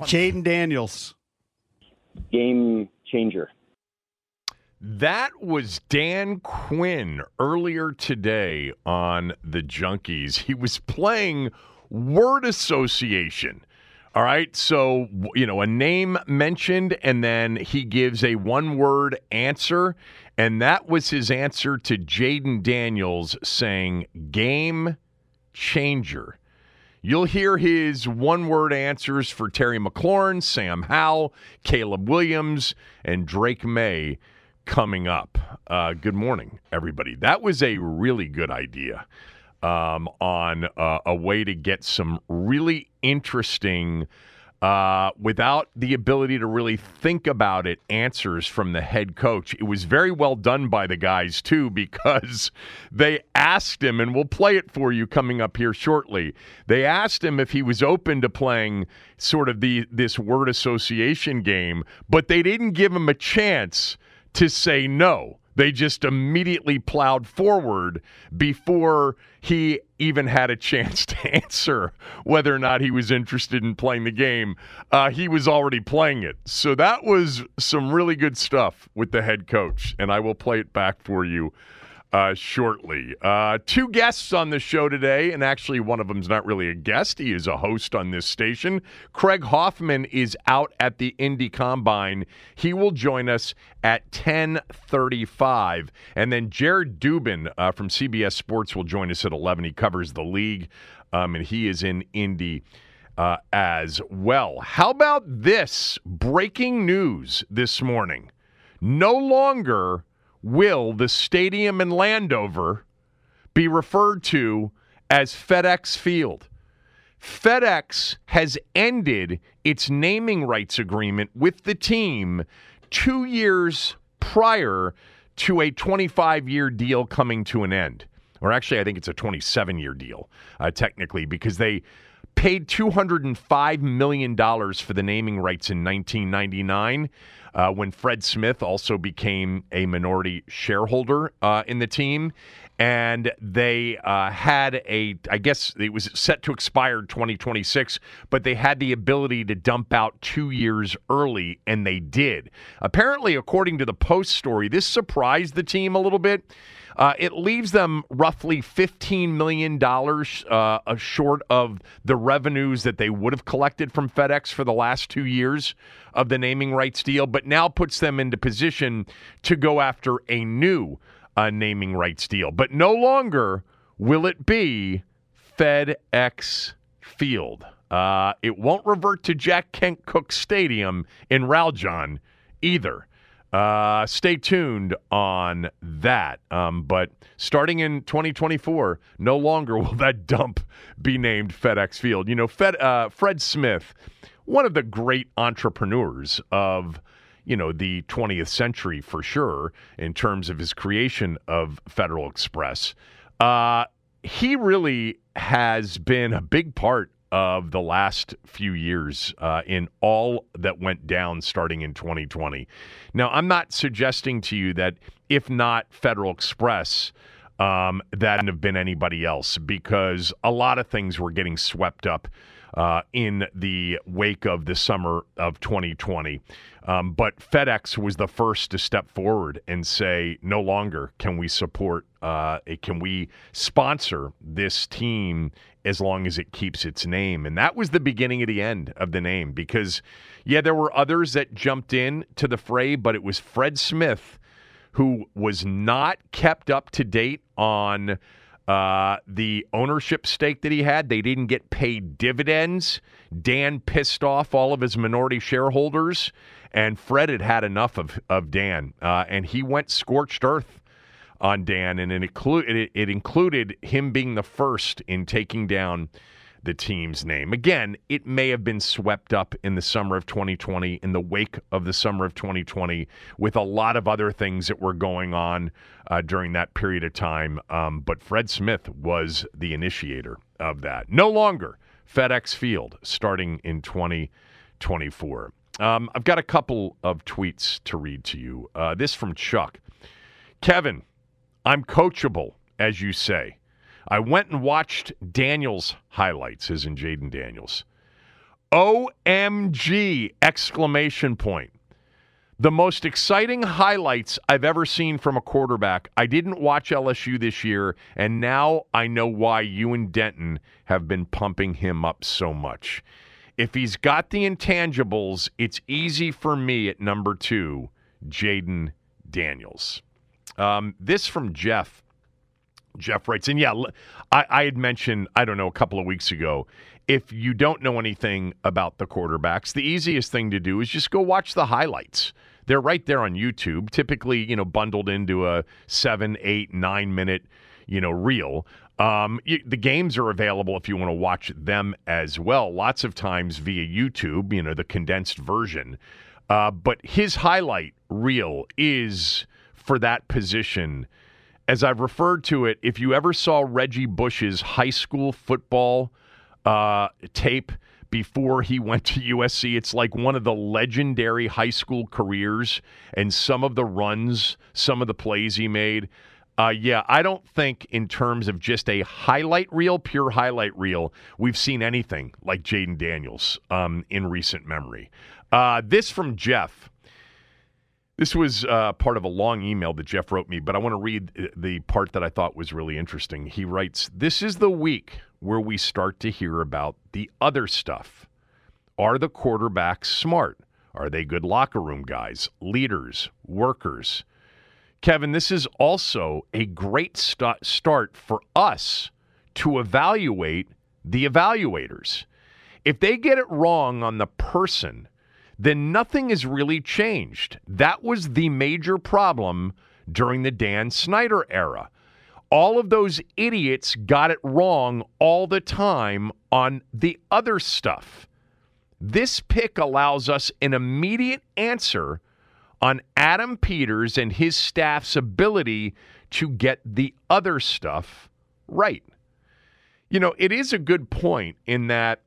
Jayden Daniels. Game changer. That was Dan Quinn earlier today on the Junkies. He was playing word association. All right. So, you know, a name mentioned, and then he gives a one word answer. And that was his answer to Jayden Daniels saying, game changer. You'll hear his one word answers for Terry McLaurin, Sam Howell, Caleb Williams, and Drake Maye coming up. Uh, good morning, everybody. That was a really good idea um, on uh, a way to get some really interesting, uh, without the ability to really think about it, answers from the head coach. It was very well done by the guys, too, because they asked him, and we'll play it for you coming up here shortly. They asked him if he was open to playing sort of the this word association game, but they didn't give him a chance to say no. They just immediately plowed forward before he even had a chance to answer whether or not he was interested in playing the game. Uh, he was already playing it. So that was some really good stuff with the head coach, and I will play it back for you uh, shortly. Uh, two guests on the show today, and actually one of them's not really a guest. He is a host on this station. Craig Hoffman is out at the Indy Combine. He will join us at 10:35, and then Jared Dubin uh, from CBS Sports will join us at 11. He covers the league, um, and he is in Indy. Uh, as well. How about this breaking news this morning? No longer will the stadium in Landover be referred to as FedEx Field. FedEx has ended its naming rights agreement with the team two years prior to a 25 year deal coming to an end. Or actually, I think it's a 27 year deal, uh, technically, because they paid $205 million for the naming rights in 1999 uh, when Fred Smith also became a minority shareholder uh, in the team. And they uh, had a, I guess it was set to expire 2026, but they had the ability to dump out two years early, and they did. Apparently, according to the Post story, this surprised the team a little bit. Uh, it leaves them roughly $15 million uh, short of the revenues that they would have collected from FedEx for the last two years of the naming rights deal, but now puts them into position to go after a new uh, naming rights deal. But no longer will it be FedEx Field. Uh, it won't revert to Jack Kent Cooke Stadium in Raljon either. Uh, stay tuned on that. Um, but starting in 2024, no longer will that dump be named FedEx Field. You know, Fed, uh, Fred Smith, one of the great entrepreneurs of you know the 20th century for sure in terms of his creation of Federal Express. Uh, he really has been a big part of the last few years uh, in all that went down starting in 2020. Now, I'm not suggesting to you that if not Federal Express, um, that have been anybody else because a lot of things were getting swept up uh, in the wake of the summer of 2020. Um, but FedEx was the first to step forward and say, no longer can we support, uh, can we sponsor this team as long as it keeps its name. And that was the beginning of the end of the name because, yeah, there were others that jumped in to the fray, but it was Fred Smith who was not kept up to date on uh, the ownership stake that he had. They didn't get paid dividends. Dan pissed off all of his minority shareholders, and Fred had had enough of, of Dan, uh, and he went scorched earth on Dan, and it, inclu- it, it included him being the first in taking down the team's name. Again, it may have been swept up in the summer of 2020, in the wake of the summer of 2020, with a lot of other things that were going on uh, during that period of time. Um, but Fred Smith was the initiator of that. No longer FedEx Field starting in 2024. Um, I've got a couple of tweets to read to you. Uh, this from Chuck. Kevin, I'm coachable, as you say. I went and watched Daniels highlights, as in Jayden Daniels. OMG! Exclamation point. The most exciting highlights I've ever seen from a quarterback. I didn't watch LSU this year, and now I know why you and Denton have been pumping him up so much. If he's got the intangibles, it's easy for me at number two, Jayden Daniels. Um, this from Jeff. Jeff writes, and yeah, I, I had mentioned, I don't know, a couple of weeks ago, if you don't know anything about the quarterbacks, the easiest thing to do is just go watch the highlights. They're right there on YouTube, typically, you know, bundled into a seven, eight, nine minute, you know, reel. Um, you, the games are available if you want to watch them as well. Lots of times via YouTube, you know, the condensed version. Uh, but his highlight reel is for that position. As I've referred to it, if you ever saw Reggie Bush's high school football uh, tape before he went to USC, it's like one of the legendary high school careers and some of the runs, some of the plays he made. Uh, yeah, I don't think in terms of just a highlight reel, pure highlight reel, we've seen anything like Jayden Daniels um, in recent memory. Uh, this from Jeff. This was uh, part of a long email that Jeff wrote me, but I want to read uh, the part that I thought was really interesting. He writes This is the week where we start to hear about the other stuff. Are the quarterbacks smart? Are they good locker room guys, leaders, workers? Kevin, this is also a great st- start for us to evaluate the evaluators. If they get it wrong on the person, then nothing has really changed. That was the major problem during the Dan Snyder era. All of those idiots got it wrong all the time on the other stuff. This pick allows us an immediate answer on Adam Peters and his staff's ability to get the other stuff right. You know, it is a good point in that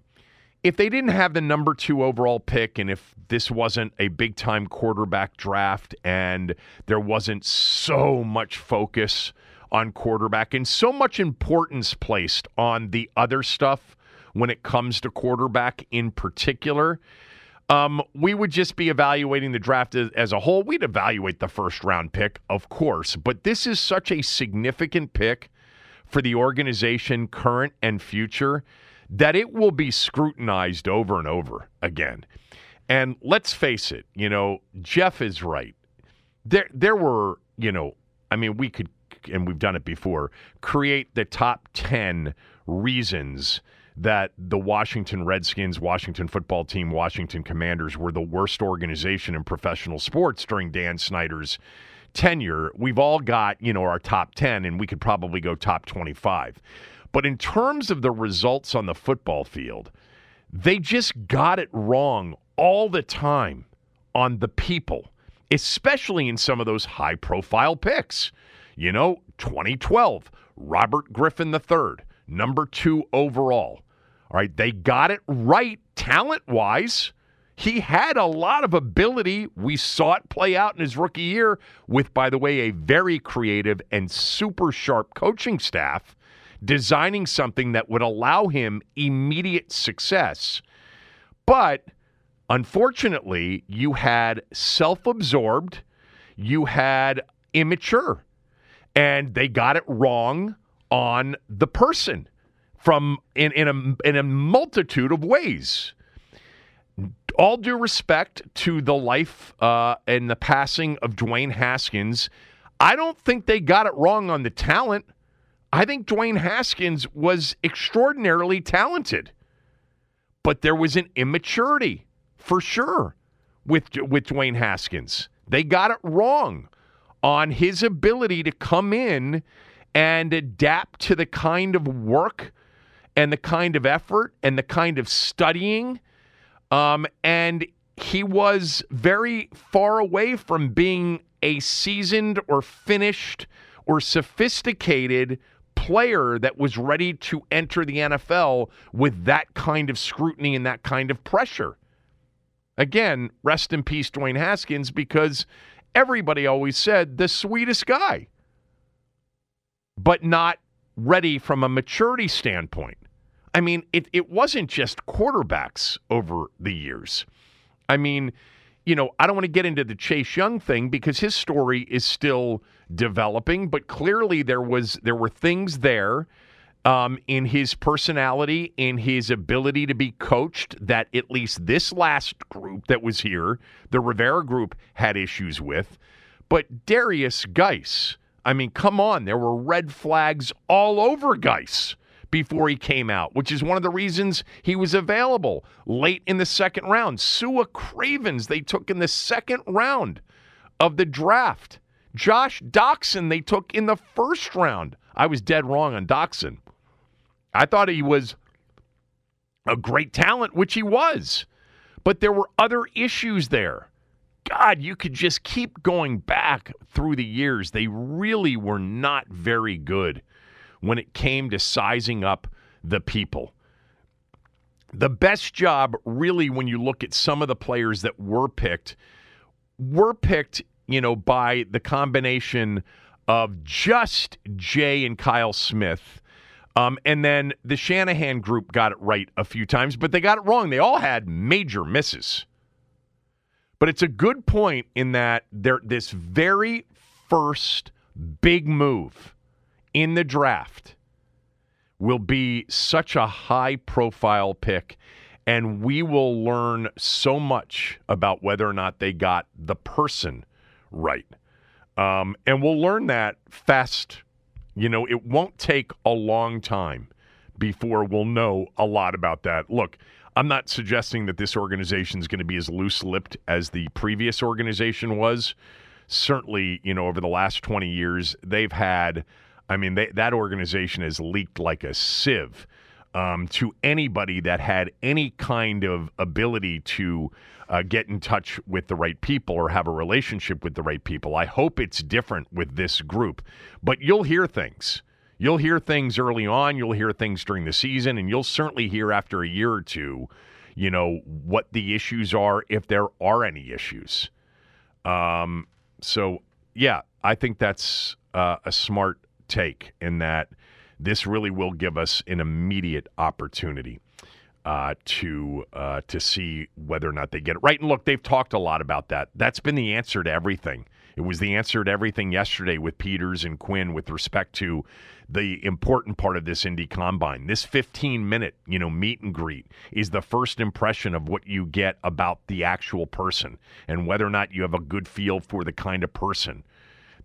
if they didn't have the number two overall pick and if this wasn't a big time quarterback draft and there wasn't so much focus on quarterback and so much importance placed on the other stuff when it comes to quarterback in particular, um, we would just be evaluating the draft as, as a whole. We'd evaluate the first round pick, of course, but this is such a significant pick for the organization, current and future that it will be scrutinized over and over again. And let's face it, you know, Jeff is right. There there were, you know, I mean, we could and we've done it before, create the top 10 reasons that the Washington Redskins, Washington football team, Washington Commanders were the worst organization in professional sports during Dan Snyder's tenure. We've all got, you know, our top 10 and we could probably go top 25. But in terms of the results on the football field, they just got it wrong all the time on the people, especially in some of those high profile picks. You know, 2012, Robert Griffin III, number two overall. All right, they got it right talent wise. He had a lot of ability. We saw it play out in his rookie year with, by the way, a very creative and super sharp coaching staff designing something that would allow him immediate success. But unfortunately, you had self absorbed, you had immature, and they got it wrong on the person from in, in a in a multitude of ways. All due respect to the life uh, and the passing of Dwayne Haskins, I don't think they got it wrong on the talent. I think Dwayne Haskins was extraordinarily talented, but there was an immaturity for sure with with Dwayne Haskins. They got it wrong on his ability to come in and adapt to the kind of work and the kind of effort and the kind of studying. Um, and he was very far away from being a seasoned or finished or sophisticated player that was ready to enter the NFL with that kind of scrutiny and that kind of pressure. Again, rest in peace, Dwayne Haskins, because everybody always said the sweetest guy, but not ready from a maturity standpoint. I mean, it, it wasn't just quarterbacks over the years. I mean, you know, I don't want to get into the Chase Young thing because his story is still developing, but clearly there was there were things there um, in his personality, in his ability to be coached that at least this last group that was here, the Rivera group, had issues with. But Darius Guice, I mean, come on, there were red flags all over Guice before he came out, which is one of the reasons he was available late in the second round. Su'a Cravens, they took in the second round of the draft. Josh Doctson, they took in the first round. I was dead wrong on Doctson. I thought he was a great talent, which he was. But there were other issues there. God, you could just keep going back through the years. They really were not very good when it came to sizing up the people. The best job, really, when you look at some of the players that were picked, were picked, you know, by the combination of just Jay and Kyle Smith. Um, and then the Shanahan group got it right a few times, but they got it wrong. They all had major misses. But it's a good point in that there this very first big move in the draft will be such a high profile pick and we will learn so much about whether or not they got the person right. Um, and we'll learn that fast. You know, it won't take a long time before we'll know a lot about that. Look, I'm not suggesting that this organization is going to be as loose lipped as the previous organization was. Certainly, you know, over the last 20 years, they've had I mean, they, that organization has leaked like a sieve um, to anybody that had any kind of ability to uh, get in touch with the right people or have a relationship with the right people. I hope it's different with this group, but you'll hear things. You'll hear things early on, you'll hear things during the season, and you'll certainly hear after a year or two, you know, what the issues are, if there are any issues. Um, so, yeah, I think that's uh, a smart take in that this really will give us an immediate opportunity uh, to uh, to see whether or not they get it right. And look, they've talked a lot about that. That's been the answer to everything. It was the answer to everything yesterday with Peters and Quinn with respect to the important part of this Indy Combine. This 15 minute, you know, meet and greet is the first impression of what you get about the actual person and whether or not you have a good feel for the kind of person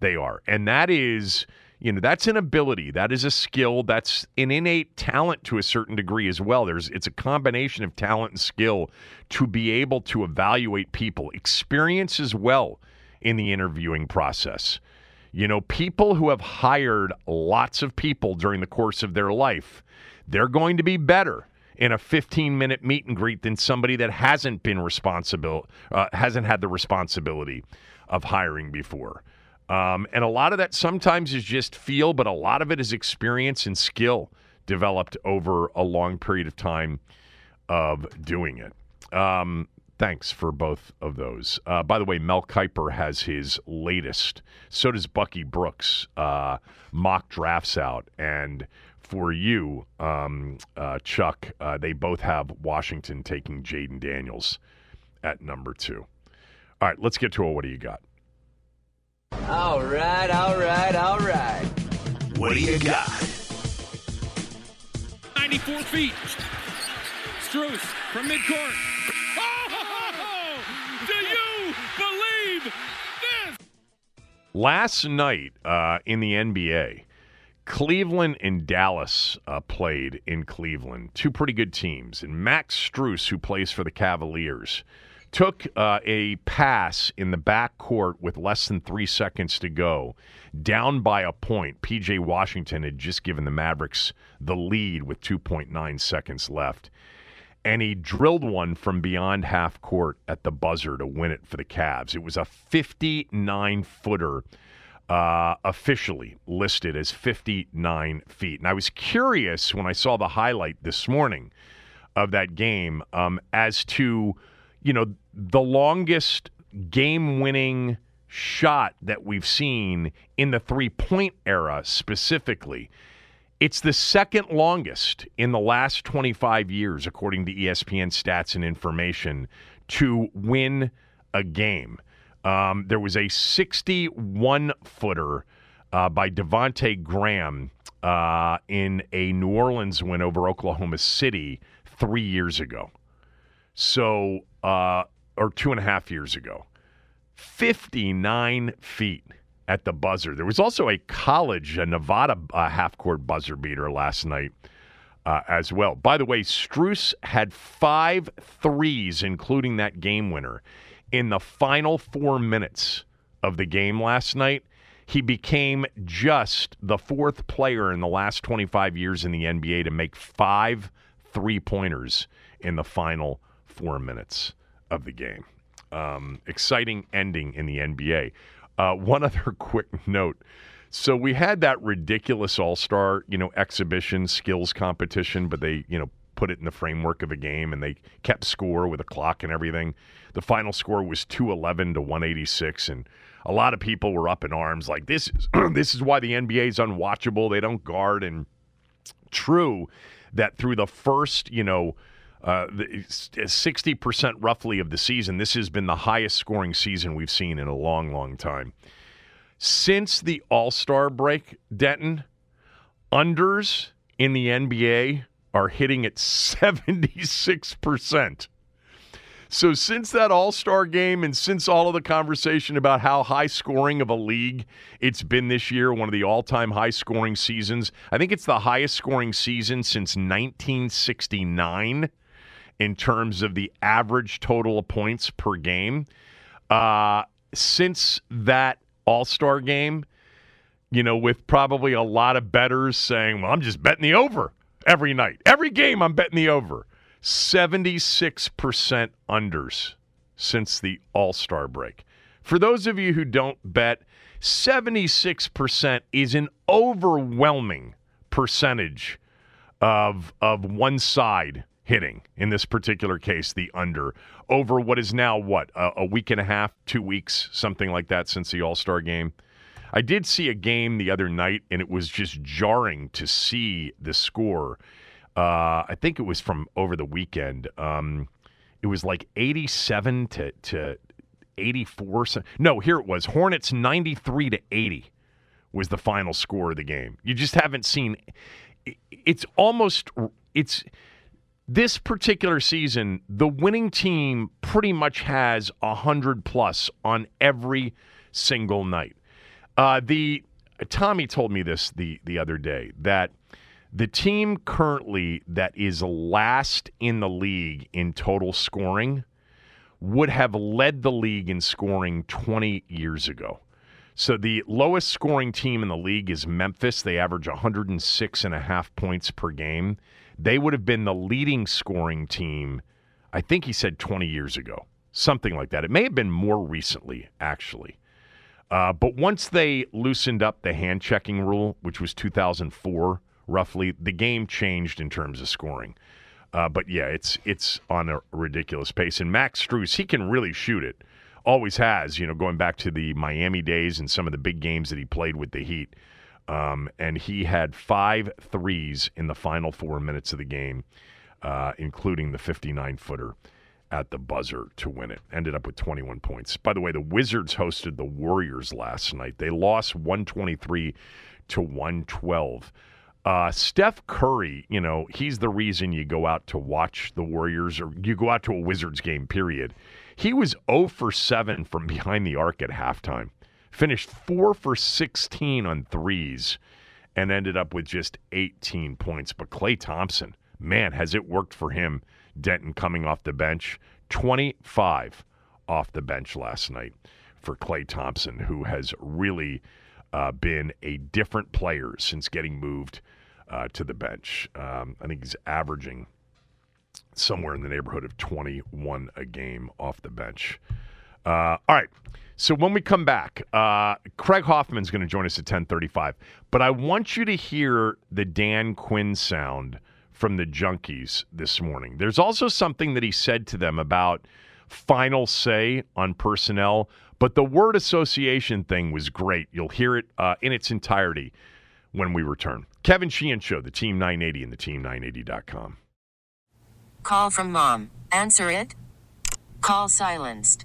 they are. And that is You know, that's an ability, that is a skill, that's an innate talent to a certain degree as well. There's it's a combination of talent and skill to be able to evaluate people, experience as well in the interviewing process. You know, people who have hired lots of people during the course of their life, they're going to be better in a 15 minute meet and greet than somebody that hasn't been responsible, uh, hasn't had the responsibility of hiring before. Um, and a lot of that sometimes is just feel, but a lot of it is experience and skill developed over a long period of time of doing it. Um, thanks for both of those. Uh, by the way, Mel Kiper has his latest. So does Bucky Brooks uh, mock drafts out. And for you, um, uh, Chuck, uh, they both have Washington taking Jayden Daniels at number two. All right, let's get to it. What do you got? All right, all right, all right. What do you got? 94 feet. Strus from midcourt. Oh! Do you believe this? Last night uh, in the NBA, Cleveland and Dallas uh, played in Cleveland. Two pretty good teams. And Max Strus, who plays for the Cavaliers, took uh, a pass in the back court with less than three seconds to go, down by a point. PJ Washington had just given the Mavericks the lead with 2.9 seconds left. And he drilled one from beyond half court at the buzzer to win it for the Cavs. It was a 59 footer, uh, officially listed as 59 feet. And I was curious when I saw the highlight this morning of that game um, as to you know, the longest game winning shot that we've seen in the three point era specifically. It's the second longest in the last 25 years, according to ESPN stats and information, to win a game. Um, there was a 61 footer uh, by Devonte Graham uh, in a New Orleans win over Oklahoma City three years ago. So uh, or two and a half years ago. 59 feet at the buzzer. There was also a college, a Nevada uh, half court buzzer beater last night uh, as well. By the way, Strus had five threes, including that game winner, in the final four minutes of the game last night. He became just the fourth player in the last 25 years in the NBA to make five three pointers in the final four minutes of the game. Um, exciting ending in the NBA. Uh, one other quick note. So we had that ridiculous All Star, you know, exhibition skills competition, but they, you know, put it in the framework of a game and they kept score with a clock and everything. The final score was 211 to 186 and a lot of people were up in arms like this is this is why the NBA is unwatchable. They don't guard and true that through the first, you know, uh, 60% roughly of the season, this has been the highest scoring season we've seen in a long, long time. Since the All Star break, Denton, unders in the NBA are hitting at 76%. So, since that All Star game and since all of the conversation about how high scoring of a league it's been this year, one of the all time high scoring seasons, I think it's the highest scoring season since 1969 in terms of the average total of points per game. Uh, since that All Star game, you know, with probably a lot of betters saying, well, I'm just betting the over every night. Every game, I'm betting the over. 76% unders since the All Star break. For those of you who don't bet, 76% is an overwhelming percentage of, of one side hitting in this particular case, the under, over what is now what, a, a week and a half, two weeks, something like that since the All Star game. I did see a game the other night, and it was just jarring to see the score. Uh, I think it was from over the weekend. Um, it was like 87 to, to 84. No, here it was. Hornets 93 to 80 was the final score of the game. You just haven't seen. It's almost. It's this particular season, the winning team pretty much has a hundred plus on every single night. Uh, the Tommy told me this the the other day that the team currently that is last in the league in total scoring would have led the league in scoring 20 years ago. So the lowest scoring team in the league is Memphis. They average 106 and a half points per game. They would have been the leading scoring team, I think he said 20 years ago, something like that. It may have been more recently, actually. Uh, but once they loosened up the hand checking rule, which was 2004 roughly, the game changed in terms of scoring. Uh, but yeah, it's it's on a ridiculous pace. And Max Strus, he can really shoot it. Always has, you know, going back to the Miami days and some of the big games that he played with the Heat. Um, and he had five threes in the final four minutes of the game, uh, including the 59 footer at the buzzer to win it. Ended up with 21 points. By the way, the Wizards hosted the Warriors last night. They lost 123 to 112. Uh, Steph Curry, you know, he's the reason you go out to watch the Warriors or you go out to a Wizards game, period. He was 0 for 7 from behind the arc at halftime, finished 4 for 16 on threes, and ended up with just 18 points. But Klay Thompson, man, has it worked for him. Denton coming off the bench, 25 off the bench last night for Klay Thompson, who has really uh, been a different player since getting moved uh, to the bench. Um, I think he's averaging somewhere in the neighborhood of 21 a game off the bench. Uh, all right. So when we come back, uh, Craig Hoffman's going to join us at 10:35. But I want you to hear the Dan Quinn sound from the Junkies this morning. There's also something that he said to them about final say on personnel, but the word association thing was great. You'll hear it uh, in its entirety when we return. Kevin Sheehan Show, the Team 980 and the Team980.com. Call from mom. Answer it. Call silenced.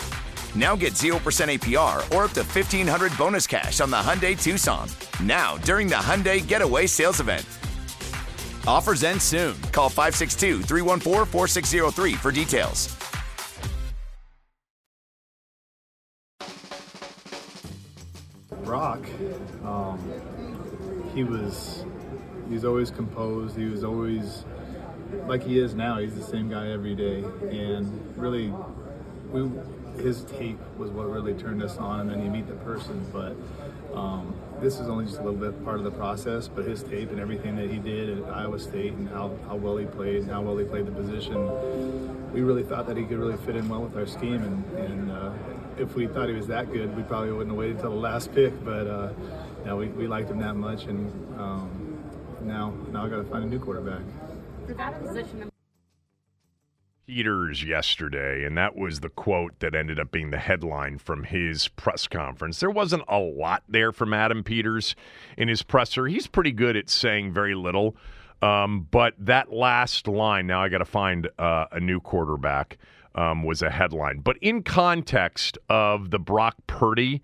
Now get 0% APR or up to 1500 bonus cash on the Hyundai Tucson. Now, during the Hyundai Getaway Sales Event. Offers end soon. Call 562 314 4603 for details. Brock, um, he was he's always composed. He was always like he is now. He's the same guy every day, and really, we his tape was what really turned us on. And then you meet the person, but um, this is only just a little bit part of the process. But his tape and everything that he did at Iowa State and how, how well he played and how well he played the position, we really thought that he could really fit in well with our scheme. And, and uh, if we thought he was that good, we probably wouldn't have waited until the last pick. But uh, we, we liked him that much, and um, now now I got to find a new quarterback. Peters yesterday, and that was the quote that ended up being the headline from his press conference. There wasn't a lot there from Adam Peters in his presser. He's pretty good at saying very little. Um, but that last line, now I got to find uh, a new quarterback, um, was a headline. But in context of the Brock Purdy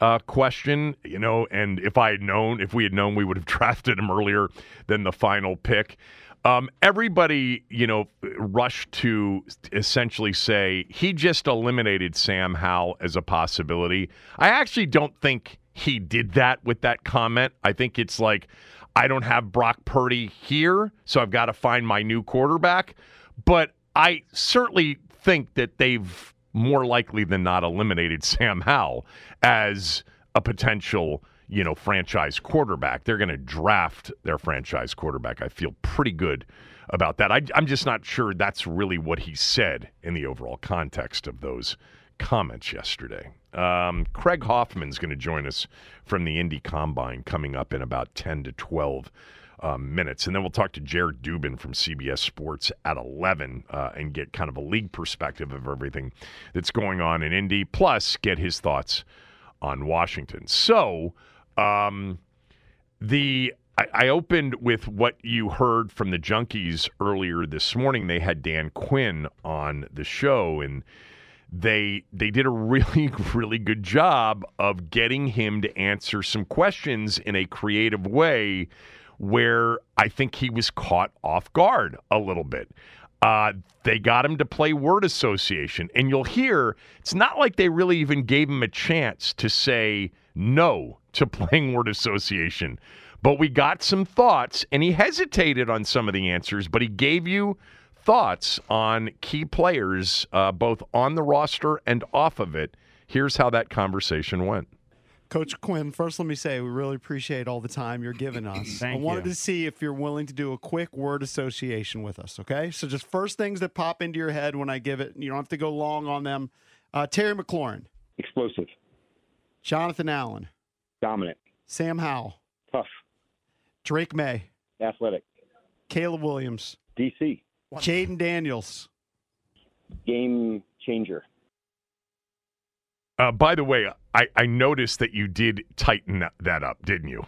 uh, question, you know, and if I had known, if we had known, we would have drafted him earlier than the final pick. Um, everybody, you know, rushed to essentially say he just eliminated Sam Howell as a possibility. I actually don't think he did that with that comment. I think it's like, I don't have Brock Purdy here, so I've got to find my new quarterback. But I certainly think that they've more likely than not eliminated Sam Howell as a potential, you know, franchise quarterback. They're going to draft their franchise quarterback. I feel pretty good about that. I, am just not sure that's really what he said in the overall context of those comments yesterday. Um, Craig Hoffman's going to join us from the Indy Combine coming up in about 10 to 12 um, minutes. And then we'll talk to Jared Dubin from CBS Sports at 11 uh, and get kind of a league perspective of everything that's going on in Indy, plus get his thoughts on Washington. So, um, the I, I opened with what you heard from the Junkies earlier this morning. They had Dan Quinn on the show, and they they did a really really good job of getting him to answer some questions in a creative way where I think he was caught off guard a little bit. Uh, they got him to play word association, and you'll hear it's not like they really even gave him a chance to say no to playing word association. But we got some thoughts, and he hesitated on some of the answers, but he gave you thoughts on key players, uh, both on the roster and off of it. Here's how that conversation went. Coach Quinn, first let me say we really appreciate all the time you're giving us. I wanted you. to see if you're willing to do a quick word association with us, okay? So just first things that pop into your head when I give it. You don't have to go long on them. Uh, Terry McLaurin. Explosive. Jonathan Allen. Dominant. Sam Howell. Tough. Drake Maye. Athletic. Caleb Williams. DC. Jayden Daniels. Game changer. Uh, by the way, I, I noticed that you did tighten that, that up, didn't you?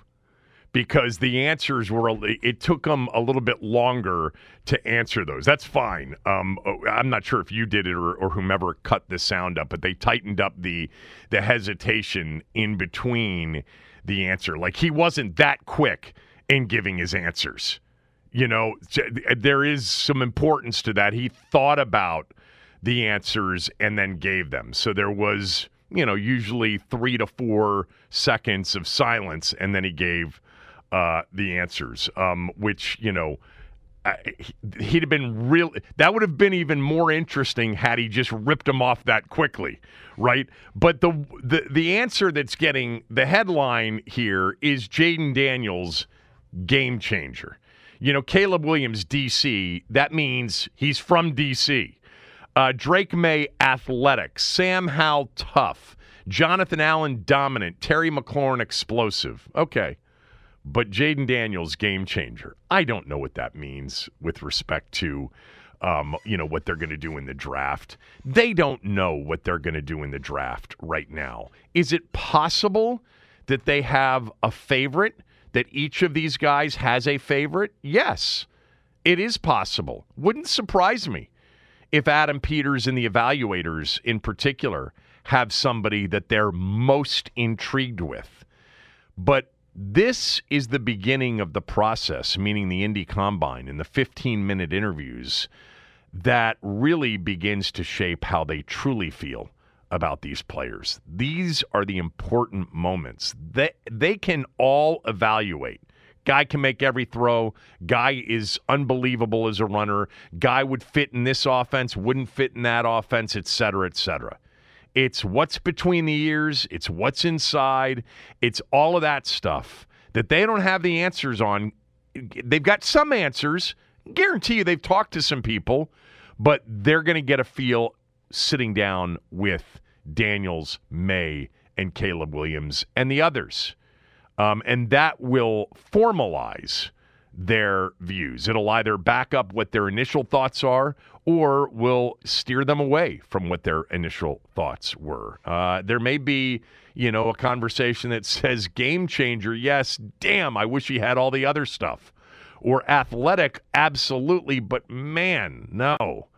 Because the answers were, it took them a little bit longer to answer those. That's fine. Um, I'm not sure if you did it or, or whomever cut the sound up, but they tightened up the the hesitation in between the answer. Like he wasn't that quick in giving his answers. You know, there is some importance to that. He thought about the answers and then gave them. So there was you know, usually three to four seconds of silence, and then he gave uh, the answers, um, which, you know, he'd have been real. That would have been even more interesting had he just ripped him off that quickly, right? But the the the answer that's getting the headline here is Jayden Daniels, game changer. You know, Caleb Williams, DC. That means he's from DC. Uh, Drake Maye, athletic. Sam Howell, tough. Jonathan Allen, dominant. Terry McLaurin, explosive. Okay. But Jayden Daniels, game changer. I don't know what that means with respect to, um, you know, what they're going to do in the draft. They don't know what they're going to do in the draft right now. Is it possible that they have a favorite? That each of these guys has a favorite? Yes, it is possible. Wouldn't surprise me if Adam Peters and the evaluators in particular have somebody that they're most intrigued with. But this is the beginning of the process, meaning the Indy Combine and the 15 minute interviews that really begins to shape how they truly feel about these players. These are the important moments. They, they can all evaluate Guy can make every throw. Guy is unbelievable as a runner. Guy would fit in this offense, wouldn't fit in that offense, et cetera, et cetera. It's what's between the ears, it's what's inside, it's all of that stuff that they don't have the answers on. They've got some answers. Guarantee you they've talked to some people, but they're going to get a feel sitting down with Daniels, Maye, and Caleb Williams and the others. Um, and that will formalize their views. It'll either back up what their initial thoughts are or will steer them away from what their initial thoughts were. Uh, there may be, you know, a conversation that says game changer. Yes, damn, I wish he had all the other stuff. or athletic, absolutely, but man, no.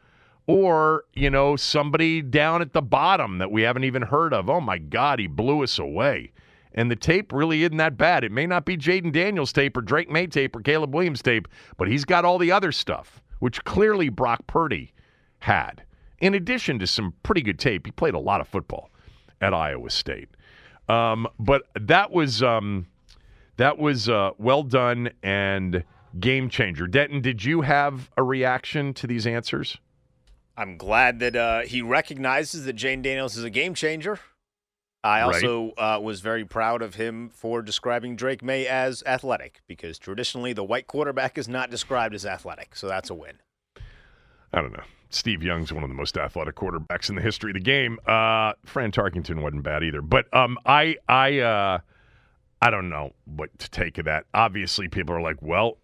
Or, you know, somebody down at the bottom that we haven't even heard of. Oh my God, he blew us away. And the tape really isn't that bad. It may not be Jayden Daniels tape or Drake Maye tape or Caleb Williams tape, but he's got all the other stuff, which clearly Brock Purdy had. In addition to some pretty good tape, he played a lot of football at Iowa State. Um, but that was um, that was uh, well done and game changer. Denton, did you have a reaction to these answers? I'm glad that uh, he recognizes that Jayden Daniels is a game changer. I Right. also uh, was very proud of him for describing Drake Maye as athletic because traditionally the white quarterback is not described as athletic. So that's a win. I don't know. Steve Young's one of the most athletic quarterbacks in the history of the game. Uh, Fran Tarkenton wasn't bad either. But um, I I uh, I don't know what to take of that. Obviously, people are like, well,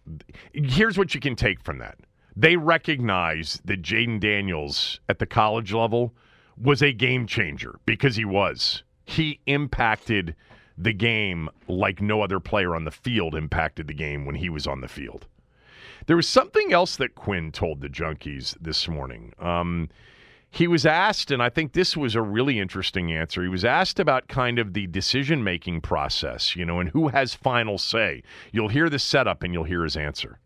here's what you can take from that. They recognize that Jayden Daniels at the college level was a game changer because he was. He impacted the game like no other player on the field impacted the game when he was on the field. There was something else that Quinn told the Junkies this morning. Um, he was asked, and I think this was a really interesting answer. He was asked about kind of the decision making process, you know, and who has final say. You'll hear the setup and you'll hear his answer.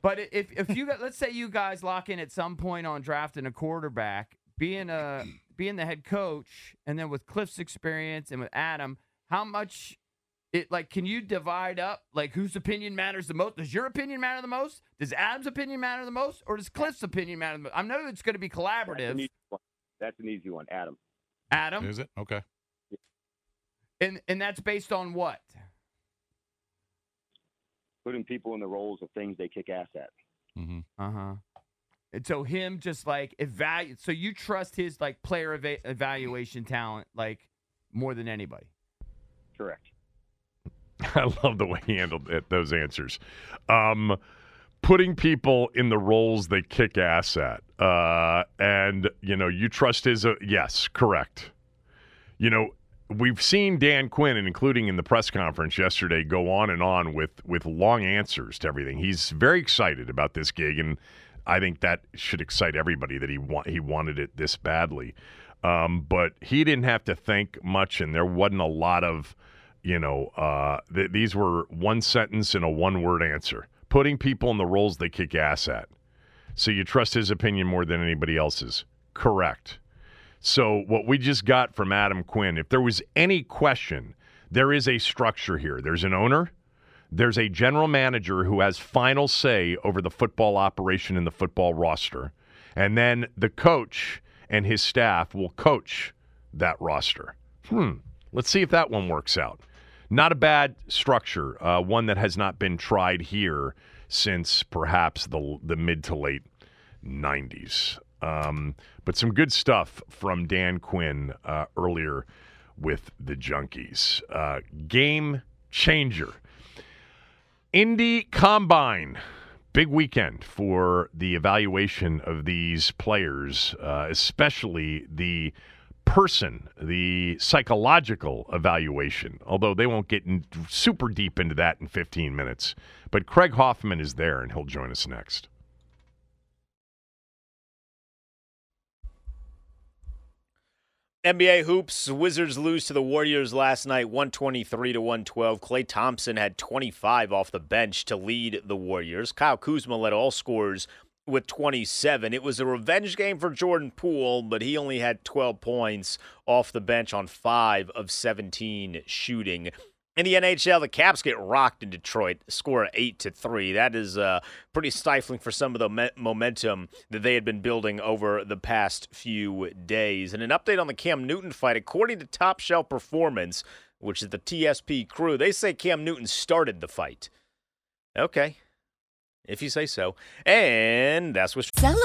But if if you let's say you guys lock in at some point on drafting a quarterback, being a being the head coach, and then with Cliff's experience and with Adam, how much it like can you divide up like whose opinion matters the most? Does your opinion matter the most? Does Adam's opinion matter the most, or does Cliff's opinion matter the most? I know it's going to be That's an collaborative. easy one. That's an easy one, Adam. Adam, Is it okay? and and that's based on what? Putting people in the roles of things they kick ass at. Mm-hmm. Uh huh. And so him just like evaluate. So you trust his like player eva- evaluation talent like more than anybody. Correct. I love the way he handled it, those answers. Um, putting people in the roles they kick ass at. Uh, and, you know, you trust his. Uh, yes, correct. You know, we've seen Dan Quinn, and including in the press conference yesterday, go on and on with, with long answers to everything. He's very excited about this gig, and I think that should excite everybody that he, wa- he wanted it this badly. Um, but he didn't have to think much, and there wasn't a lot of you know, uh, th- these were one sentence and a one word answer. Putting people in the roles they kick ass at. So you trust his opinion more than anybody else's. Correct. So what we just got from Adam Quinn, if there was any question, there is a structure here. There's an owner, there's a general manager who has final say over the football operation and the football roster, and then the coach and his staff will coach that roster. Hmm. Let's see if that one works out. Not a bad structure, uh, one that has not been tried here since perhaps the the mid to late 90s. Um, but some good stuff from Dan Quinn uh, earlier with the Junkies. Uh, game changer. Indy Combine. Big weekend for the evaluation of these players, uh, especially the person, the psychological evaluation, although they won't get in super deep into that in 15 minutes. But Craig Hoffman is there, and he'll join us next. NBA hoops. Wizards lose to the Warriors last night, 123 to 112. Klay Thompson had 25 off the bench to lead the Warriors. Kyle Kuzma led all scorers with 27. It was a revenge game for Jordan Poole, but he only had 12 points off the bench on 5 of 17 shooting. In the NHL, the Caps get rocked in Detroit, score eight to three. That is uh, pretty stifling for some of the me- momentum that they had been building over the past few days. And an update on the Cam Newton fight, according to Top Shelf Performance, which is the TSP crew, they say Cam Newton started the fight. Okay, if you say so. And that's what.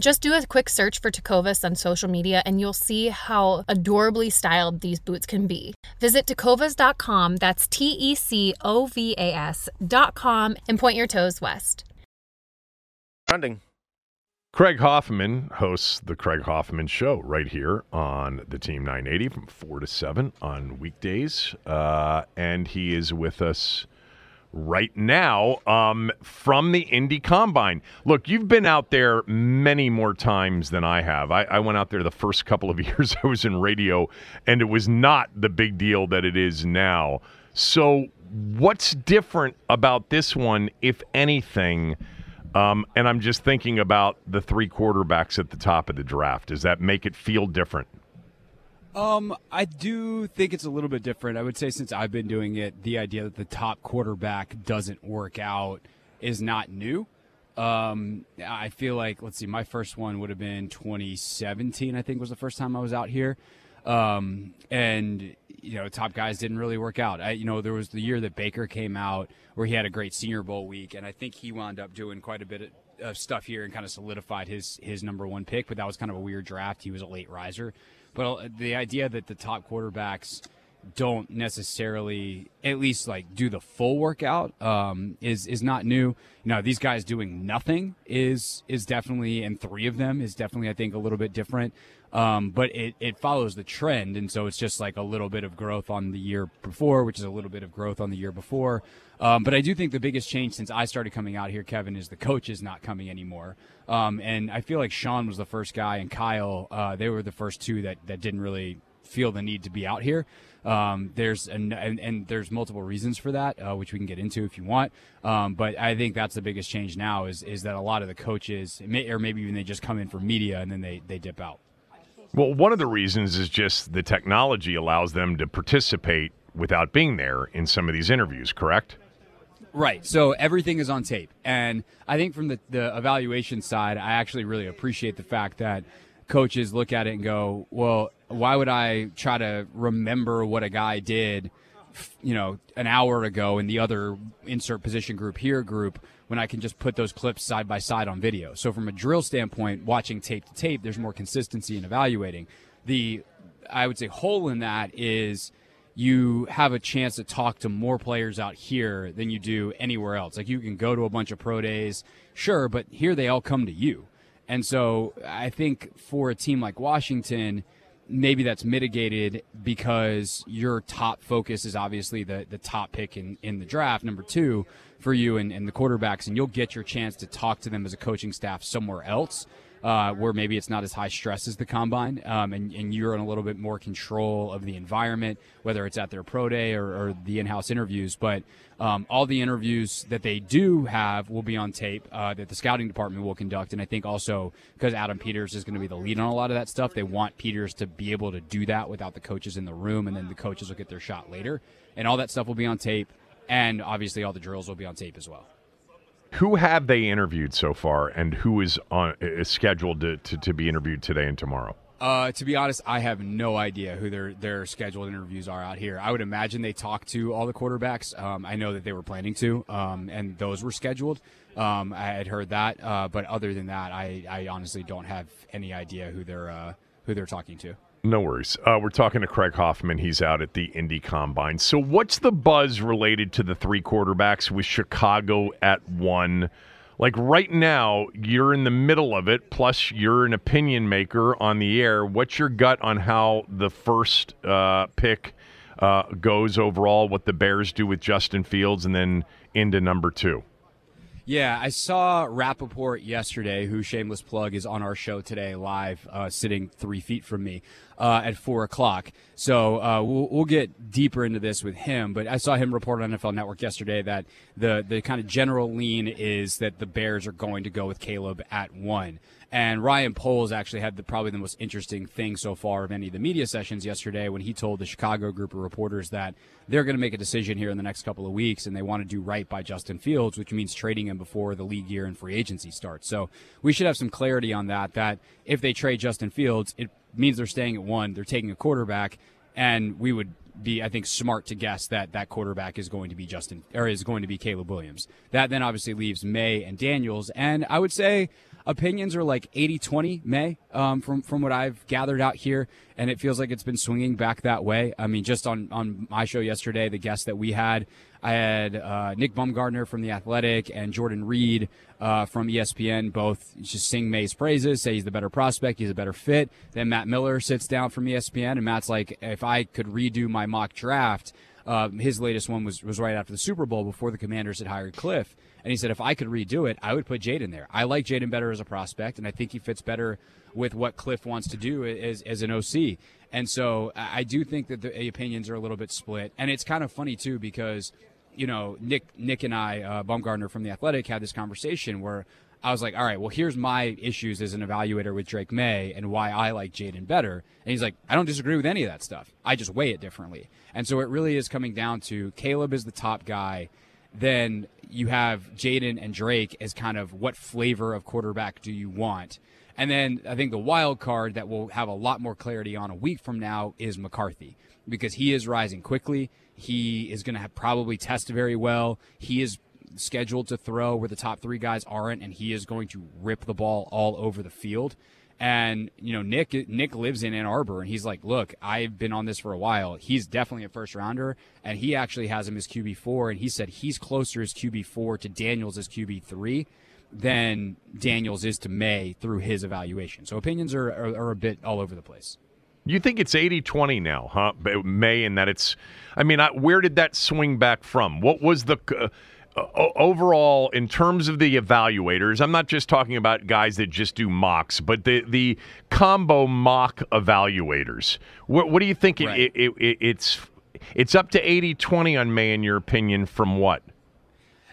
Just do a quick search for Tecovas on social media and you'll see how adorably styled these boots can be. Visit tecovas.com, that's T E C O V A S.com, and point your toes west. Trending. Craig Hoffman hosts the Craig Hoffman Show right here on the Team 980 from 4 to 7 on weekdays. Uh, and he is with us right now um, from the Indy Combine. Look, you've been out there many more times than I have. I, I, went out there the first couple of years I was in radio, and it was not the big deal that it is now. So, what's different about this one, if anything? Um, and I'm just thinking about the three quarterbacks at the top of the draft. Does that make it feel different? Um, I do think it's a little bit different. I would say since I've been doing it, the idea that the top quarterback doesn't work out is not new. Um, I feel like let's see, my first one would have been 2017. I think was the first time I was out here. Um, and you know, top guys didn't really work out. I, you know, there was the year that Baker came out where he had a great Senior Bowl week, and I think he wound up doing quite a bit of, of stuff here and kind of solidified his his number one pick. But that was kind of a weird draft. He was a late riser. But the idea that the top quarterbacks don't necessarily at least like do the full workout um, is is not new. You know, these guys doing nothing is is definitely, and three of them is definitely, I think, a little bit different. Um, but it, it follows the trend, and so it's just like a little bit of growth on the year before, which is a little bit of growth on the year before. Um, but I do think the biggest change since I started coming out here, Kevin, is the coach is not coming anymore. Um, and I feel like Sean was the first guy, and Kyle, uh, they were the first two that that didn't really feel the need to be out here. Um, there's an, and, and, there's multiple reasons for that, uh, which we can get into if you want. Um, but I think that's the biggest change now is is that a lot of the coaches, or maybe even they just come in for media and then they they dip out. Well, one of the reasons is just the technology allows them to participate without being there in some of these interviews. Correct? Right. So everything is on tape. And I think from the, the evaluation side, I actually really appreciate the fact that coaches look at it and go, well, why would I try to remember what a guy did, you know, an hour ago in the other insert position group here group when I can just put those clips side by side on video? So from a drill standpoint, watching tape to tape, there's more consistency in evaluating. The, I would say, hole in that is you have a chance to talk to more players out here than you do anywhere else. Like you can go to a bunch of pro days, sure, but here they all come to you. And so I think for a team like Washington, maybe that's mitigated because your top focus is obviously the, the top pick in, in the draft, number two for you and, and the quarterbacks, and you'll get your chance to talk to them as a coaching staff somewhere else. Uh, where maybe it's not as high stress as the combine, um, and, and you're in a little bit more control of the environment, whether it's at their pro day or, or the in-house interviews. But um, all the interviews that they do have will be on tape uh, that the scouting department will conduct, and I think also because Adam Peters is going to be the lead on a lot of that stuff, they want Peters to be able to do that without the coaches in the room, and then the coaches will get their shot later, and all that stuff will be on tape, and obviously all the drills will be on tape as well. Who have they interviewed so far, and who is on is scheduled to, to, to be interviewed today and tomorrow? Uh, to be honest, I have no idea who their their scheduled interviews are out here. I would imagine they talk to all the quarterbacks. Um, I know that they were planning to, um, and those were scheduled. Um, I had heard that, uh, but other than that, I, I honestly don't have any idea who they're uh, who they're talking to. No worries. Uh, we're talking to Craig Hoffman. He's out at the Indy Combine. So, what's the buzz related to the three quarterbacks with Chicago at one? Like right now, you're in the middle of it, plus you're an opinion maker on the air. What's your gut on how the first uh, pick uh, goes overall, what the Bears do with Justin Fields, and then into number two? Yeah, I saw Rapoport yesterday, who shameless plug is on our show today live, uh, sitting three feet from me uh, at four o'clock. So uh, we'll, we'll get deeper into this with him. But I saw him report on NFL Network yesterday that the the kind of general lean is that the Bears are going to go with Caleb at one. And Ryan Poles actually had the, probably the most interesting thing so far of any of the media sessions yesterday when he told the Chicago group of reporters that they're going to make a decision here in the next couple of weeks and they want to do right by Justin Fields, which means trading him before the league year and free agency starts. So we should have some clarity on that, that if they trade Justin Fields, it means they're staying at one, they're taking a quarterback, and we would be, I think, smart to guess that that quarterback is going to be Justin or is going to be Caleb Williams. That then obviously leaves Maye and Daniels, and I would say opinions are like 80-20 Maye um, from from what I've gathered out here, and it feels like it's been swinging back that way. I mean, just on on my show yesterday, the guest that we had, I had uh, Nick Baumgardner from the Athletic and Jordan Reid uh, from ESPN, both just sing Maye's praises, say he's the better prospect, he's a better fit. Then Matt Miller sits down from ESPN, and Matt's like, if I could redo my mock draft. Uh, his latest one was, was right after the Super Bowl before the Commanders had hired Cliff. And he said, if I could redo it, I would put Jayden there. I like Jayden better as a prospect, and I think he fits better with what Cliff wants to do as, as an OC. And so I do think that the opinions are a little bit split. And it's kind of funny, too, because, you know, Nick, Nick and I, uh, Baumgardner from The Athletic, had this conversation where I was like, all right, well, here's my issues as an evaluator with Drake Maye and why I like Jayden better. And he's like, I don't disagree with any of that stuff. I just weigh it differently. And so it really is coming down to Caleb is the top guy then you have Jayden and Drake as kind of what flavor of quarterback do you want? And then I think the wild card that we'll have a lot more clarity on a week from now is McCarthy because he is rising quickly. He is going to probably test very well. He is scheduled to throw where the top three guys aren't, and he is going to rip the ball all over the field. And you know, Nick Nick lives in Ann Arbor, and he's like, "Look, I've been on this for a while. He's definitely a first rounder, and he actually has him as QB four, and he said he's closer as QB four to Daniels as QB three than Daniels is to Maye through his evaluation. So opinions are are, are a bit all over the place. You think it's 80-20 now, huh? Maye, and that it's. I mean, I, where did that swing back from? What was the? Uh, overall, in terms of the evaluators, I'm not just talking about guys that just do mocks, but the the combo mock evaluators. What, what do you think? Right. It, it, it, it's it's up to 80-20 on Maye, in your opinion, from what?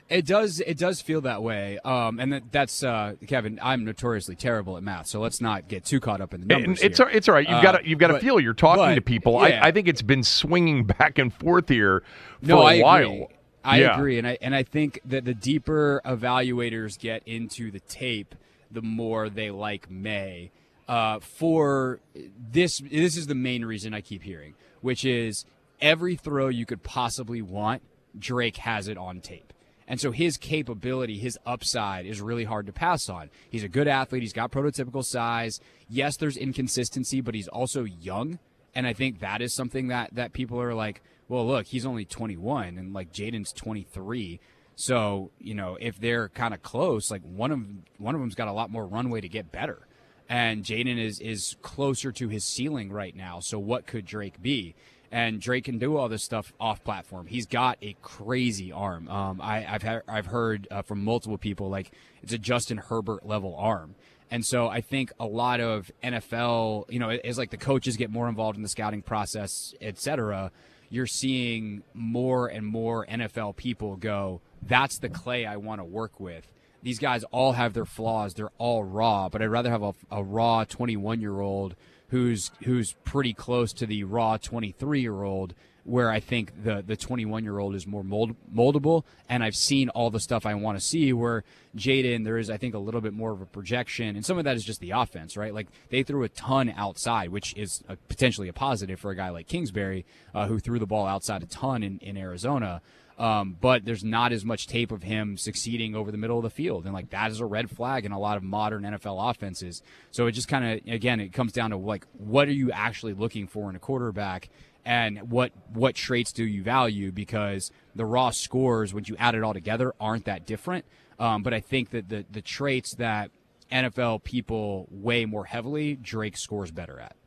It does. It does feel that way. Um, and that, that's uh, Kevin. I'm notoriously terrible at math, so let's not get too caught up in the numbers. It's here. it's all right. You've got to you've got to feel. You're talking but, to people. Yeah. I, I think it's been swinging back and forth here for no, a I while. Agree. I yeah. agree, and I and I think that the deeper evaluators get into the tape, the more they like Maye. Uh, for this, this is the main reason I keep hearing, which is every throw you could possibly want, Drake has it on tape. And so his capability, his upside is really hard to pass on. He's a good athlete. He's got prototypical size. Yes, there's inconsistency, but he's also young. And I think that is something that, that people are like, well, look, he's only 21 and like Jayden's 23. So, you know, if they're kind of close, like one of one of them's got a lot more runway to get better. And Jayden is is closer to his ceiling right now. So what could Drake be? And Drake can do all this stuff off platform. He's got a crazy arm. Um, I, have ha- I've heard uh, from multiple people like it's a Justin Herbert level arm. And so I think a lot of NFL, you know, as like the coaches get more involved in the scouting process, et cetera, you're seeing more and more NFL people go, that's the clay I want to work with. These guys all have their flaws. They're all raw, but I'd rather have a, a raw 21 year old who's who's pretty close to the raw 23 year old where I think the the 21 year old is more mold, moldable, and I've seen all the stuff I want to see. Where Jayden, there is I think a little bit more of a projection, and some of that is just the offense, right? Like they threw a ton outside, which is a, potentially a positive for a guy like Kingsbury, uh, who threw the ball outside a ton in, in Arizona. Um, but there's not as much tape of him succeeding over the middle of the field. And like that is a red flag in a lot of modern NFL offenses. So it just kind of, again, it comes down to like, what are you actually looking for in a quarterback? And what what traits do you value? Because the raw scores, when you add it all together, aren't that different. Um, but I think that the the traits that NFL people weigh more heavily, Drake scores better at.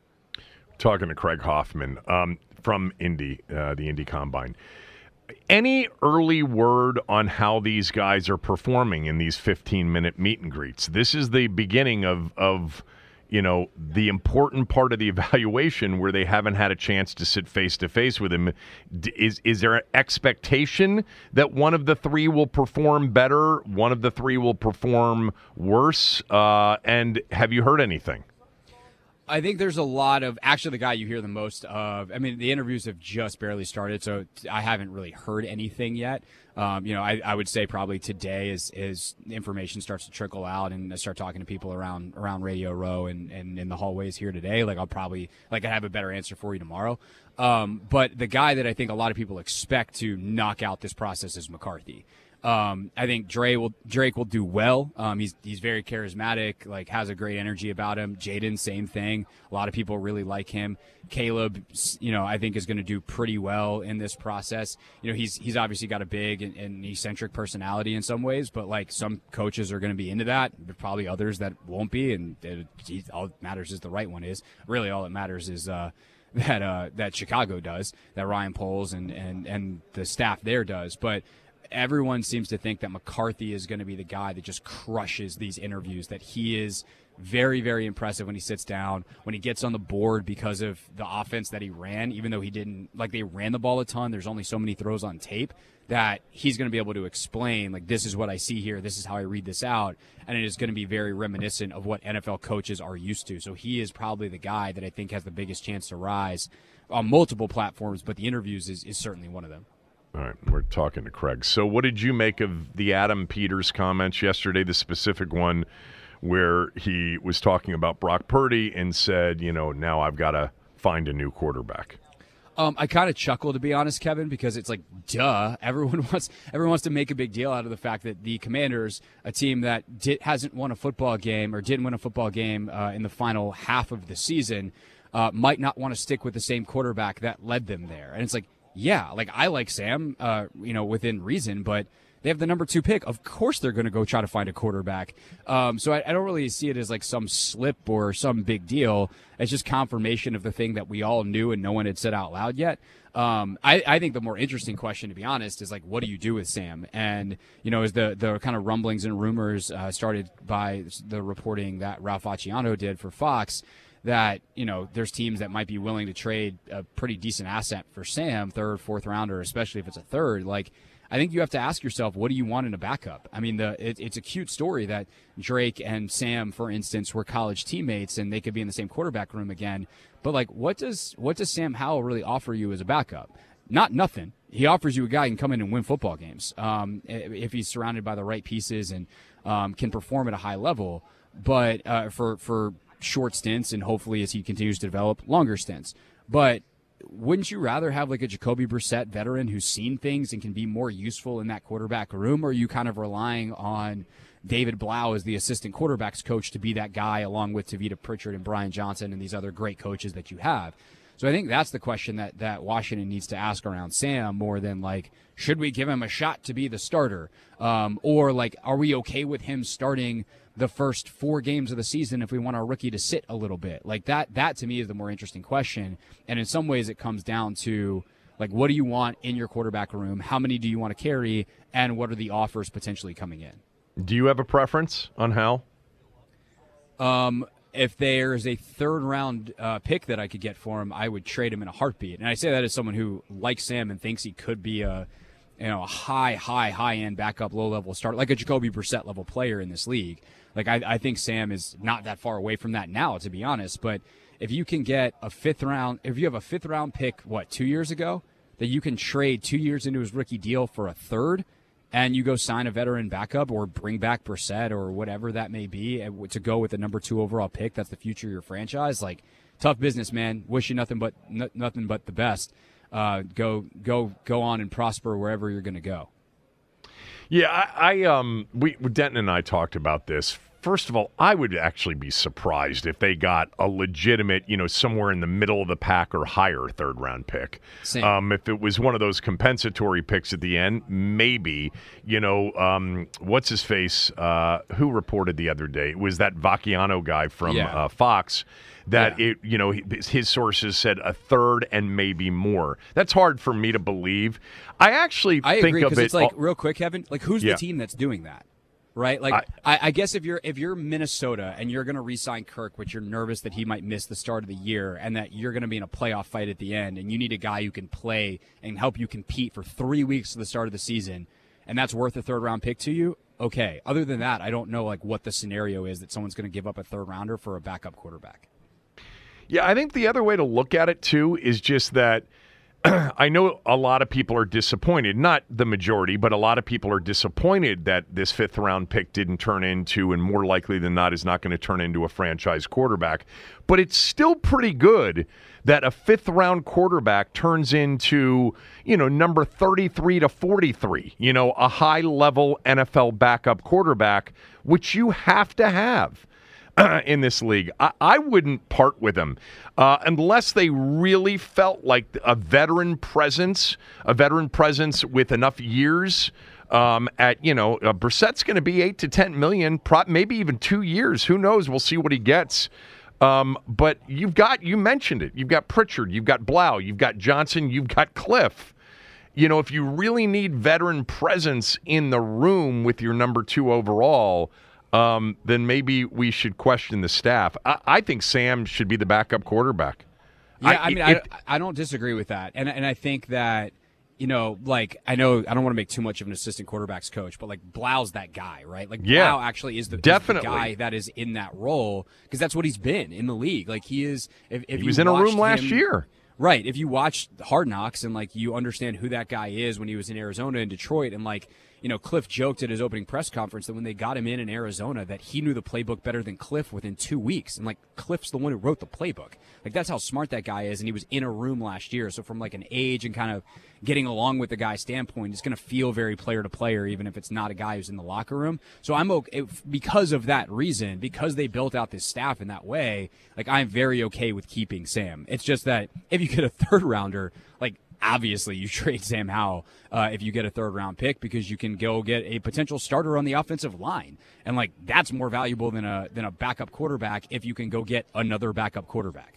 Talking to Craig Hoffman um, from Indy, uh, the Indy Combine any early word on how these guys are performing in these 15 minute meet and greets? This is the beginning of, of you know, the important part of the evaluation where they haven't had a chance to sit face to face with him. Is is there an expectation that one of the three will perform better, one of the three will perform worse? Uh, and have you heard anything? I think there's a lot of actually the guy you hear the most of. I mean, the interviews have just barely started, so I haven't really heard anything yet. Um, you know, I, I, would say probably today as information starts to trickle out and I start talking to people around around Radio Row and, and in the hallways here today. Like I'll probably like I have a better answer for you tomorrow. Um, but the guy that I think a lot of people expect to knock out this process is McCarthy. Um, I think Dre will Drake will do well. Um, he's he's very charismatic, like has a great energy about him. Jayden, same thing. A lot of people really like him. Caleb, you know, I think is going to do pretty well in this process. You know, he's he's obviously got a big and, and eccentric personality in some ways, but like some coaches are going to be into that. But probably others that won't be, and it, all that matters is the right one is. Really, all that matters is. Uh, that uh, that Chicago does, that Ryan Poles and, and, and the staff there does. But everyone seems to think that McCarthy is going to be the guy that just crushes these interviews, that he is very, very impressive when he sits down, when he gets on the board because of the offense that he ran, even though he didn't, like, they ran the ball a ton. There's only so many throws on tape that he's going to be able to explain, like, this is what I see here, this is how I read this out. And it is going to be very reminiscent of what NFL coaches are used to. So he is probably the guy that I think has the biggest chance to rise on multiple platforms, but the interviews is, is certainly one of them. All right, we're talking to Craig. So, what did you make of the Adam Peters comments yesterday, the specific one where he was talking about Brock Purdy and said, you know, now I've got to find a new quarterback? Um, I kind of chuckle to be honest, Kevin, because it's like, duh. Everyone wants everyone wants to make a big deal out of the fact that the Commanders, a team that hasn't won a football game or didn't win a football game uh, in the final half of the season, uh, might not want to stick with the same quarterback that led them there. And it's like, yeah, like I like Sam, uh, you know, within reason, but they have the number two pick. Of course, they're going to go try to find a quarterback. Um, so I, I, don't really see it as like some slip or some big deal. It's just confirmation of the thing that we all knew and no one had said out loud yet. Um, I, I, think the more interesting question, to be honest, is like, what do you do with Sam? And you know, as the the kind of rumblings and rumors uh, started by the reporting that Ralph Vacchiano did for Fox that you know there's teams that might be willing to trade a pretty decent asset for Sam, third, fourth rounder, especially if it's a third. Like, I think you have to ask yourself, what do you want in a backup? I mean, the it, it's a cute story that Drake and Sam, for instance, were college teammates and they could be in the same quarterback room again. But like, what does what does Sam Howell really offer you as a backup? Not nothing. He offers you a guy who can come in and win football games um, if he's surrounded by the right pieces and um, can perform at a high level. But uh, for for short stints and hopefully as he continues to develop, longer stints. But wouldn't you rather have like a Jacoby Brissett veteran who's seen things and can be more useful in that quarterback room, or are you kind of relying on David Blough as the assistant quarterbacks coach to be that guy along with Tavita Pritchard and Brian Johnson and these other great coaches that you have? So I think that's the question that, that Washington needs to ask around Sam more than like, should we give him a shot to be the starter? Um, or like, are we okay with him starting the first four games of the season if we want our rookie to sit a little bit. Like that that to me is the more interesting question. And in some ways it comes down to like what do you want in your quarterback room? How many do you want to carry and what are the offers potentially coming in? Do you have a preference on how? Um, if there's a third round uh, pick that I could get for him, I would trade him in a heartbeat. And I say that as someone who likes Sam and thinks he could be a you know a high, high, high end backup, low level start, like a Jacoby Brissett level player in this league. Like I, I think Sam is not that far away from that now, to be honest. But if you can get a fifth round, if you have a fifth round pick, what two years ago, that you can trade two years into his rookie deal for a third, and you go sign a veteran backup or bring back Brissett or whatever that may be to go with the number two overall pick. That's the future of your franchise. Like tough business, man. Wish you nothing but n- nothing but the best. Uh, go go go on and prosper wherever you're going to go. Yeah, I, I um, we Denton and I talked about this First of all, I would actually be surprised if they got a legitimate, you know, somewhere in the middle of the pack or higher third round pick. Um, if it was one of those compensatory picks at the end, maybe, you know, um, what's his face? Uh, who reported the other day? It was that Vacchiano guy from Yeah. uh, Fox that it, you know, his sources said a third and maybe more. That's hard for me to believe. I actually I think agree of because it it's like all- real quick, Kevin. Like who's Yeah. the team that's doing that? Right, like I, I, guess if you're if you're Minnesota and you're going to re-sign Kirk, which you're nervous that he might miss the start of the year, and that you're going to be in a playoff fight at the end, and you need a guy who can play and help you compete for three weeks to the start of the season, and that's worth a third round pick to you. Okay. Other than that, I don't know like what the scenario is that someone's going to give up a third rounder for a backup quarterback. Yeah, I think the other way to look at it too is just that I know a lot of people are disappointed, not the majority, but a lot of people are disappointed that this fifth round pick didn't turn into, and more likely than not, is not going to turn into a franchise quarterback. But it's still pretty good that a fifth round quarterback turns into, you know, number 33 to 43, you know, a high level NFL backup quarterback, which you have to have. in this league. I, I wouldn't part with him uh, unless they really felt like a veteran presence, a veteran presence with enough years. Um, at you know, uh, Brissett's going to be eight to ten million, pro- maybe even two years. Who knows? We'll see what he gets. Um, but you've got you mentioned it. You've got Pritchard, you've got Blough, you've got Johnson, you've got Cliff. You know, if you really need veteran presence in the room with your number two overall, um, then maybe we should question the staff. I, I think Sam should be the backup quarterback. Yeah, I, mean, I, it- I don't disagree with that, and and I think that you know, like I know I don't want to make too much of an assistant quarterbacks coach, but like Blough's that guy, right? Like Yeah, Blough actually is the, is the definitely. guy that is in that role because that's what he's been in the league. Like he is. If, if He was in a room last him- year. Right. If you watch Hard Knocks and like you understand who that guy is when he was in Arizona and Detroit and like you know Cliff joked at his opening press conference that when they got him in in Arizona that he knew the playbook better than Cliff within 2 weeks and like Cliff's the one who wrote the playbook. Like that's how smart that guy is and he was in a room last year. So from like an age and kind of getting along with the guy's standpoint, it's going to feel very player to player even if it's not a guy who's in the locker room. So I'm okay because of that reason, because they built out this staff in that way, like I'm very okay with keeping Sam. It's just that if you get a third rounder, like obviously you trade Sam Howell uh, if you get a third round pick because you can go get a potential starter on the offensive line, and like that's more valuable than a than a backup quarterback if you can go get another backup quarterback.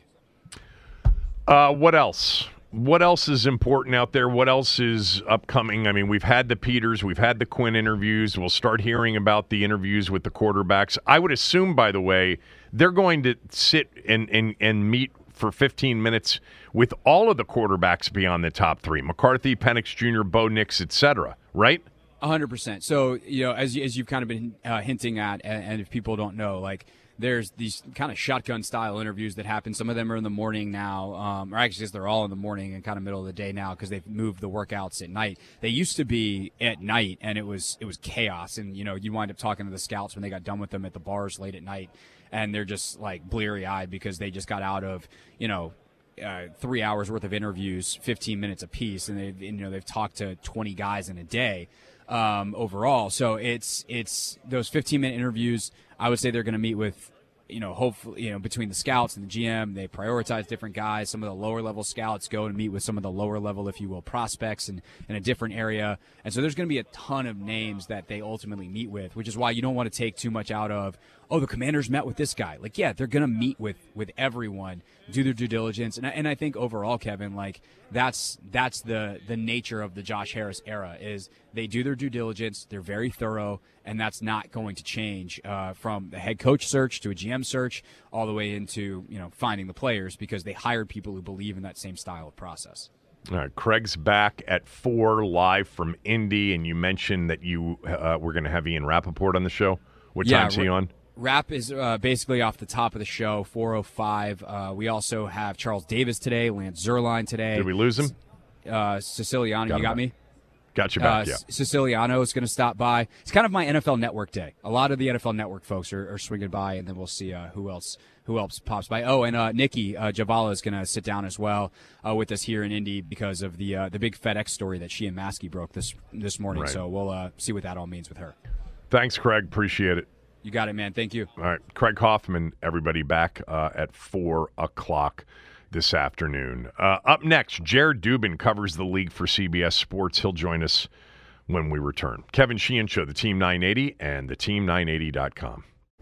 Uh, what else? What else is important out there? What else is upcoming? I mean, we've had the Peters, we've had the Quinn interviews. We'll start hearing about the interviews with the quarterbacks. I would assume, by the way, they're going to sit and and, and meet for 15 minutes with all of the quarterbacks beyond the top three: McCarthy, Penix Jr., Bo Nix, etc. Right? Hundred percent. So you know, as as you've kind of been uh, hinting at, and, and if people don't know, like there's these kind of shotgun style interviews that happen. Some of them are in the morning now, um, or actually they're all in the morning and kind of middle of the day now because they've moved the workouts at night. They used to be at night, and it was it was chaos. And you know, you wind up talking to the scouts when they got done with them at the bars late at night, and they're just like bleary eyed because they just got out of you know uh, three hours worth of interviews, 15 minutes apiece, and they you know they've talked to 20 guys in a day um, overall. So it's it's those 15 minute interviews. I would say they're going to meet with you know hopefully you know between the scouts and the GM they prioritize different guys. Some of the lower level scouts go and meet with some of the lower level, if you will, prospects and in a different area. And so there's going to be a ton of names that they ultimately meet with, which is why you don't want to take too much out of oh the commanders met with this guy like yeah they're gonna meet with with everyone do their due diligence and I, and I think overall kevin like that's that's the the nature of the Josh Harris era is they do their due diligence, they're very thorough, and that's not going to change uh, from the head coach search to a GM search all the way into you know finding the players because they hired people who believe in that same style of process. All right, Craig's back at four live from Indy, and you mentioned that you uh, were going to have Ian Rapoport on the show. What Yeah, time's he on? Rap is uh, basically off the top of the show, 405. Uh, we also have Charles Davis today, Lance Zierlein today. Did we lose him? Uh, Siciliano, Got you got back. me? Got you back, Uh, yeah. Siciliano is going to stop by. It's kind of my NFL Network day. A lot of the NFL Network folks are, are swinging by, and then we'll see uh, who else who else pops by. Oh, and uh, Nikki uh, Jhabvala is going to sit down as well uh, with us here in Indy because of the uh, the big FedEx story that she and Maske broke this this morning. Right. So we'll uh, see what that all means with her. Thanks, Craig. Appreciate it. You got it, man. Thank you. All right, Craig Hoffman, everybody back uh, at four o'clock this afternoon. Uh, up next, Jared Dubin covers the league for CBS Sports. He'll join us when we return. Kevin Sheehan Show, the Team 980, and the Team980.com.